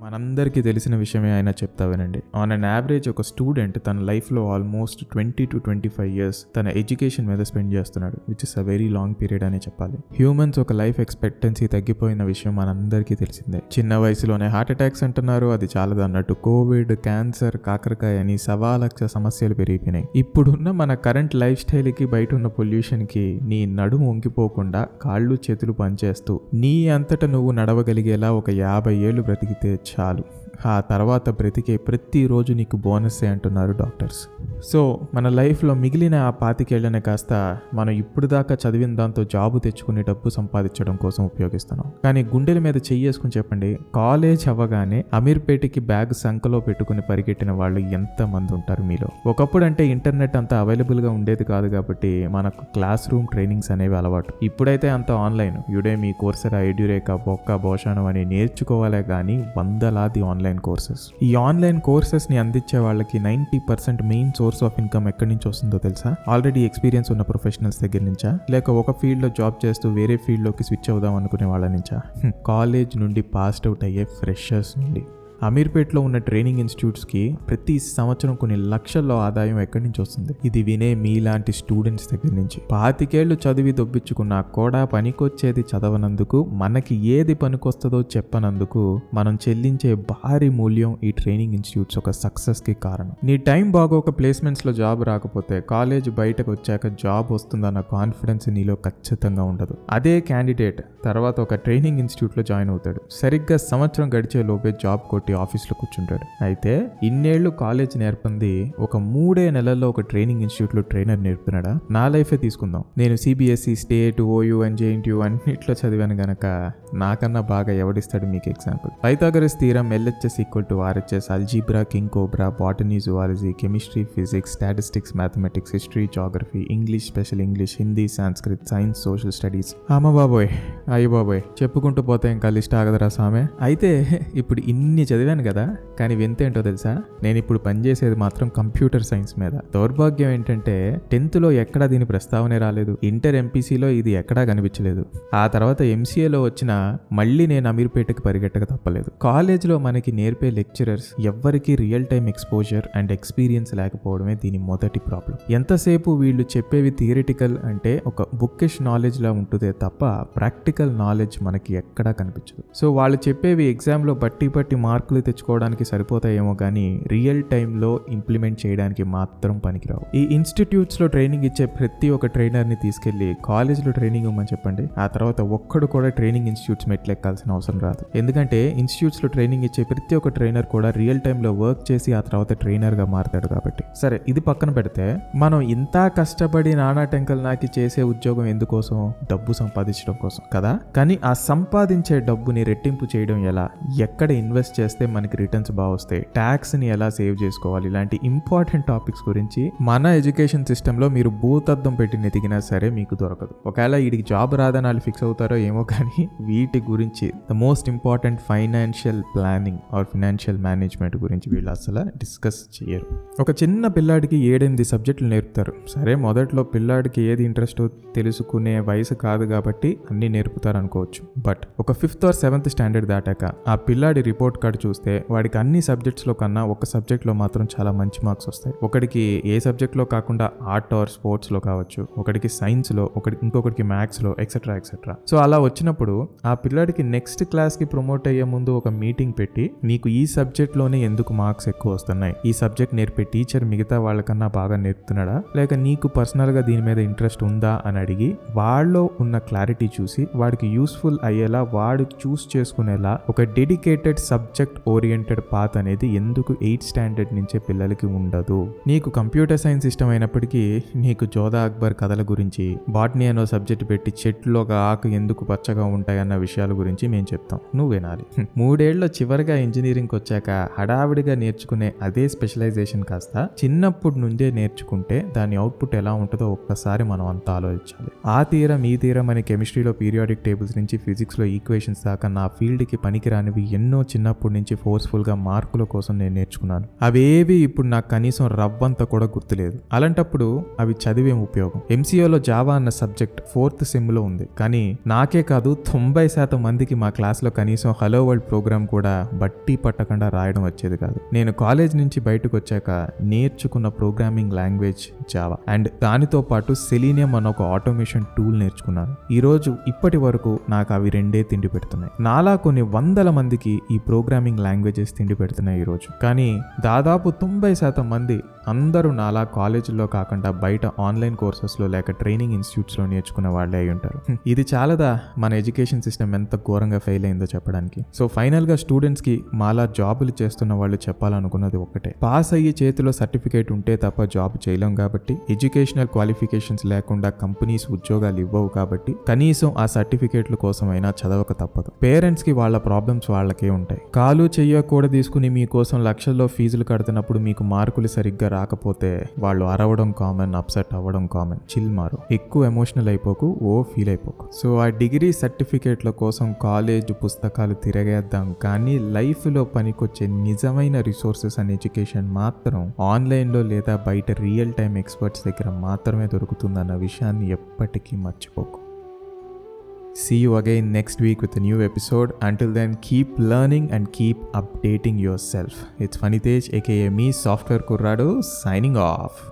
మనందరికీ తెలిసిన విషయమే ఆయన చెప్తా వినండి. ఆన్ అన్ యావరేజ్ ఒక స్టూడెంట్ తన లైఫ్లో almost twenty to twenty five years తన ఎడ్యుకేషన్ మీద స్పెండ్ చేస్తున్నాడు which is a very long period అనే చెప్పాలి. హ్యూమన్స్ ఒక లైఫ్ ఎక్స్పెక్టెన్సీ తగ్గిపోయిన విషయం మనందరికీ తెలిసిందే. చిన్న వయసులోనే హార్ట్ అటాక్స్ అంటున్నారు అది చాలదు అన్నట్టు కోవిడ్ క్యాన్సర్ కాకరకాయ అని సవా లక్ష సమస్యలు పెరిగిపోయినాయి. ఇప్పుడున్న మన కరెంట్ లైఫ్ స్టైల్కి బయట ఉన్న పొల్యూషన్కి నీ నడుము వంగిపోకుండా కాళ్ళు చేతులు పనిచేస్తూ నీ అంతట నువ్వు నడవగలిగేలా ఒక యాభై ఏళ్ళు బ్రతికితే చాలు. ఆ తర్వాత బ్రతికే ప్రతిరోజు నీకు బోనస్సే అంటున్నారు డాక్టర్స్. సో మన లైఫ్లో మిగిలిన ఆ పాతికేళ్ళనే కాస్త మనం ఇప్పుడు దాకా చదివిన దాంతో జాబు తెచ్చుకుని డబ్బు సంపాదించడం కోసం ఉపయోగిస్తున్నాం. కానీ గుండెల మీద చెయ్యేసుకుని చెప్పండి కాలేజ్ అవ్వగానే అమీర్పేటకి బ్యాగ్ సంఖలో పెట్టుకుని పరిగెట్టిన వాళ్ళు ఎంతమంది ఉంటారు మీలో? ఒకప్పుడు అంటే ఇంటర్నెట్ అంత అవైలబుల్గా ఉండేది కాదు కాబట్టి మనకు క్లాస్ రూమ్ ట్రైనింగ్స్ అనేవి అలవాటు. ఇప్పుడైతే అంత ఆన్లైన్. యుడే మీ కోర్సెరా ఎడ్యురేక బొక్క భోషాణం అని నేర్చుకోవాలే కానీ వందలాది ఆన్లైన్ ఆన్లైన్ కోర్సెస్ ఈ ఆన్లైన్ కోర్సెస్ని అందించే వాళ్ళకి ninety percent main source of income ఎక్కడి నుంచి వస్తుందో తెలుసా? ఆల్రెడీ ఎక్స్పీరియన్స్ ఉన్న ప్రొఫెషనల్స్ దగ్గర నుంచా? లేక ఒక ఫీల్డ్లో జాబ్ చేస్తూ వేరే ఫీల్డ్లోకి స్విచ్ అవుదాం అనుకునే వాళ్ళ నుంచా? కాలేజ్ నుండి పాస్డ్ అవుట్ అయ్యే ఫ్రెషర్స్ నుండి. అమీర్పేట్లో ఉన్న ట్రైనింగ్ ఇన్స్టిట్యూట్స్కి ప్రతి సంవత్సరం కొన్ని లక్షల్లో ఆదాయం ఎక్కడి నుంచి వస్తుంది? ఇది వినే మీలాంటి స్టూడెంట్స్ దగ్గర నుంచి. పాతికేళ్ళు చదివి దొబ్బించుకున్నా కూడా పనికొచ్చేది చదవనందుకు మనకి ఏది పనికొస్తుందో చెప్పనందుకు మనం చెల్లించే భారీ మూల్యం ఈ ట్రైనింగ్ ఇన్స్టిట్యూట్స్ ఒక సక్సెస్కి కారణం. నీ టైం బాగోక ప్లేస్మెంట్స్లో జాబ్ రాకపోతే కాలేజ్ బయటకు వచ్చాక జాబ్ వస్తుందన్న కాన్ఫిడెన్స్ నీలో ఖచ్చితంగా ఉండదు. అదే క్యాండిడేట్ తర్వాత ఒక ట్రైనింగ్ ఇన్స్టిట్యూట్లో జాయిన్ అవుతాడు. సరిగ్గా సంవత్సరం గడిచే లోపే జాబ్ కొట్టి ఆఫీస్లో కూర్చుంటాడు. అయితే ఇన్నేళ్ళు కాలేజ్ నేర్పింది ఒక మూడే నెలల్లో ఒక ట్రైనింగ్ ఇన్స్టిట్యూట్లో ట్రైనర్ నేర్పినాడా? నా లైఫే తీసుకుందాం. నేను CBSE state OU and JNTU అన్నిట్లో చదివాను గనక నాకన్నా బాగా ఎవడిస్తాడు మీకు example. Pythagoras theorem LHS equal to RHS algebra king cobra botany zoology chemistry physics statistics mathematics history geography English special English Hindi Sanskrit science social studies. అమ్మ బాబోయ్ అయ్య బాబోయ్ చెప్పుకుంటూ పోతే ఇంకా లిస్ట్ ఆగదరా సామె. అయితే ఇప్పుడు ఇన్ని చదివి చదివాను కదా కానీ వింత ఏంటో తెలుసా? నేను ఇప్పుడు పనిచేసేది మాత్రం కంప్యూటర్ సైన్స్ మీద. దౌర్భాగ్యం ఏంటంటే టెన్త్లో ఎక్కడా దీని ప్రస్తావనే రాలేదు. ఇంటర్ ఎంపీసీలో ఇది ఎక్కడా కనిపించలేదు. ఆ తర్వాత ఎంసీఏలో వచ్చిన మళ్ళీ నేను అమీర్పేటకి పరిగెట్టక తప్పలేదు. కాలేజ్లో మనకి నేర్పే లెక్చరర్స్ ఎవ్వరికి real time exposure and experience లేకపోవడమే దీని మొదటి ప్రాబ్లం ఎంతసేపు వీళ్ళు చెప్పేవి థియరిటికల్ అంటే ఒక బుక్కిష్ నాలెడ్జ్ లా ఉంటుందే తప్ప ప్రాక్టికల్ నాలెడ్జ్ మనకి ఎక్కడా కనిపించదు. సో వాళ్ళు చెప్పేవి ఎగ్జామ్లో బట్టి బట్టి మార్కులు తెచ్చుకోవడానికి సరిపోతాయేమో కానీ రియల్ టైంలో ఇంప్లిమెంట్ చేయడానికి మాత్రం పనికిరావు. ఈ ఇన్స్టిట్యూట్స్లో ట్రైనింగ్ ఇచ్చే ప్రతి ఒక్క ట్రైనర్ని తీసుకెళ్ళి కాలేజ్లో ట్రైనింగ్ ఇవ్వమని చెప్పండి. ఆ తర్వాత ఒక్కడు కూడా ట్రైనింగ్ ఇన్స్టిట్యూట్స్ మెట్లెక్కాల్సిన అవసరం రాదు. ఎందుకంటే ఇన్స్టిట్యూట్స్లో ట్రైనింగ్ ఇచ్చే ప్రతి ఒక్క ట్రైనర్ కూడా రియల్ టైంలో వర్క్ చేసి ఆ తర్వాత ట్రైనర్గా మారతాడు కాబట్టి. సరే ఇది పక్కన పెడితే మనం ఇంత కష్టపడి నానా టెంకల్ నాకి చేసే ఉద్యోగం ఎందుకోసం? డబ్బు సంపాదించడం కోసం కదా? కానీ ఆ సంపాదించే డబ్బుని రెట్టింపు చేయడం ఎలా? ఎక్కడ ఇన్వెస్ట్ చేస్తే? మనకి రిటర్న్స్ బాగా వస్తాయి. ట్యాక్స్ని ఎలా సేవ్ చేసుకోవాలి? ఇలాంటి ఇంపార్టెంట్ టాపిక్స్ గురించి మన ఎడ్యుకేషన్ సిస్టమ్లో మీరు భూతద్దం పెట్టి నెతికినా సరే మీకు దొరకదు. ఒకవేళ వీడికి జాబ్ రాదని వాళ్ళు ఫిక్స్ అవుతారో ఏమో కానీ వీటి గురించి the most important financial planning or financial management గురించి వీళ్ళు అసలు డిస్కస్ చేయరు. ఒక చిన్న పిల్లాడికి ఏడెనిమిది సబ్జెక్టులు నేర్పుతారు. సరే మొదట్లో పిల్లాడికి ఏది ఇంట్రెస్ట్ తెలుసుకునే వయసు కాదు కాబట్టి అన్నీ నేర్పుతారు అనుకోవచ్చు బట్ ఒక ఫిఫ్త్ ఆర్ సెవెంత్ స్టాండర్డ్ దాటాక ఆ పిల్లాడి రిపోర్ట్ కార్డు చూస్తే వాడికి అన్ని సబ్జెక్ట్స్లో కన్నా ఒక సబ్జెక్ట్లో మాత్రం చాలా మంచి మార్క్స్ వస్తాయి. ఒకడికి ఏ సబ్జెక్ట్లో కాకుండా ఆర్ట్ ఆర్ స్పోర్ట్స్లో కావచ్చు ఒకడికి సైన్స్లో ఒకటి ఇంకొకటికి మ్యాథ్స్లో ఎక్సెట్రా ఎక్సెట్రా సో అలా వచ్చినప్పుడు ఆ పిల్లాడికి నెక్స్ట్ క్లాస్కి ప్రమోట్ అయ్యే ముందు ఒక మీటింగ్ పెట్టి నీకు ఈ సబ్జెక్ట్లోనే ఎందుకు మార్క్స్ ఎక్కువ వస్తున్నాయి? ఈ సబ్జెక్ట్ నేర్పే టీచర్ మిగతా వాళ్ళకన్నా బాగా నేర్పుతున్నాడా? లేక నీకు పర్సనల్గా దీని మీద ఇంట్రెస్ట్ ఉందా? అని అడిగి వాళ్ళలో ఉన్న క్లారిటీ చూసి వాడికి యూస్ఫుల్ అయ్యేలా వాడు చూస్ చేసుకునేలా ఒక డెడికేటెడ్ సబ్జెక్ట్ ఓరియంటెడ్ పాత్ అనేది ఎందుకు ఎయిత్ స్టాండర్డ్ నుంచే పిల్లలకి ఉండదు? నీకు కంప్యూటర్ సైన్స్ ఇష్టం అయినప్పటికీ నీకు జోదా అక్బర్ కథల గురించి బాట్నీ అనో సబ్జెక్ట్ పెట్టి చెట్లు ఒక ఆకు ఎందుకు పచ్చగా ఉంటాయన్న విషయాల గురించి మేము చెప్తాం. నువ్వు వినాలి. మూడేళ్ళ చివరిగా ఇంజనీరింగ్కి వచ్చాక హడావిడిగా నేర్చుకునే అదే స్పెషలైజేషన్ కాస్త చిన్నప్పటి నుండే నేర్చుకుంటే దాని అవుట్పుట్ ఎలా ఉంటుందో ఒక్కసారి మనం అంతా ఆలోచించాలి. ఆ తీరం ఈ తీరం అనే కెమిస్ట్రీలో పీరియాడిక్ టేబుల్స్ నుంచి ఫిజిక్స్లో ఈక్వేషన్స్ దాకా నా ఫీల్డ్కి పనికిరానివి ఎన్నో చిన్నప్పటి నుంచి నుంచి ఫోర్స్ఫుల్గా మార్కుల కోసం నేను నేర్చుకున్నాను. అవేవి ఇప్పుడు నాకు కనీసం రవ్వంత కూడా గుర్తులేదు. అలాంటప్పుడు అవి చదివేం ఉపయోగం? ఎంసీఓలో జావా అన్న సబ్జెక్ట్ ఫోర్త్ సెమ్లో ఉంది. కానీ నాకే కాదు తొంభై శాతం మందికి మా క్లాస్లో కనీసం హలో వరల్డ్ ప్రోగ్రామ్ కూడా బట్టి పట్టకుండా రాయడం వచ్చేది కాదు. నేను కాలేజ్ నుంచి బయటకు వచ్చాక నేర్చుకున్న ప్రోగ్రామింగ్ లాంగ్వేజ్ జావా అండ్ దానితో పాటు సెలీనియం అన్న ఒక ఆటోమేషన్ టూల్ నేర్చుకున్నాను. ఈరోజు ఇప్పటి వరకు నాకు అవి రెండే తిండి పెడుతున్నాయి. నాలా కొన్ని వందల మందికి ఈ ప్రోగ్రామింగ్ లాంగ్వేజెస్ తిండి పెడుతున్నాయి ఈరోజు. కానీ దాదాపు తొంభై శాతం మంది అందరూ నాలా కాలేజీలో కాకుండా బయట ఆన్లైన్ కోర్సెస్లో లేక ట్రైనింగ్ ఇన్స్టిట్యూట్స్లో నేర్చుకున్న వాళ్ళే అయి ఉంటారు. ఇది చాలదా? మన ఎడ్యుకేషన్ సిస్టమ్ ఎంత ఘోరంగా ఫెయిల్ అయిందో చెప్పడానికి. సో ఫైనల్గా స్టూడెంట్స్కి మాలా జాబులు చేస్తున్న వాళ్ళు చెప్పాలనుకున్నది ఒకటే పాస్ అయ్యి చేతిలో సర్టిఫికేట్ ఉంటే తప్ప జాబ్ చేయలేం కాబట్టి ఎడ్యుకేషనల్ క్వాలిఫికేషన్స్ లేకుండా కంపెనీస్ ఉద్యోగాలు ఇవ్వవు కాబట్టి కనీసం ఆ సర్టిఫికేట్ల కోసమైనా చదవక తప్పదు. పేరెంట్స్కి వాళ్ళ ప్రాబ్లమ్స్ వాళ్ళకే ఉంటాయి. కాలు చెయ్య కూడా తీసుకుని మీకోసం లక్షల్లో ఫీజులు కడుతున్నప్పుడు మీకు మార్కులు సరిగ్గా రాకపోతే వాళ్ళు అరవడం కామన్ అప్సెట్ అవ్వడం కామన్ చిల్ మారు. ఎక్కువ ఎమోషనల్ అయిపోకు ఓ ఫీల్ అయిపోకు. సో ఆ డిగ్రీ సర్టిఫికేట్ల కోసం కాలేజ్ పుస్తకాలు తిరగేద్దాం కానీ లైఫ్లో పనికొచ్చే నిజమైన రిసోర్సెస్ అండ్ ఎడ్యుకేషన్ మాత్రం ఆన్లైన్లో లేదా బయట రియల్ టైం ఎక్స్పర్ట్స్ దగ్గర మాత్రమే దొరుకుతుందన్న విషయాన్ని ఎప్పటికీ మర్చిపోకు. See you again next week with a new episode. Until then, keep learning and keep updating yourself. It's Fanitesh, aka me, Software Kurrado, signing off.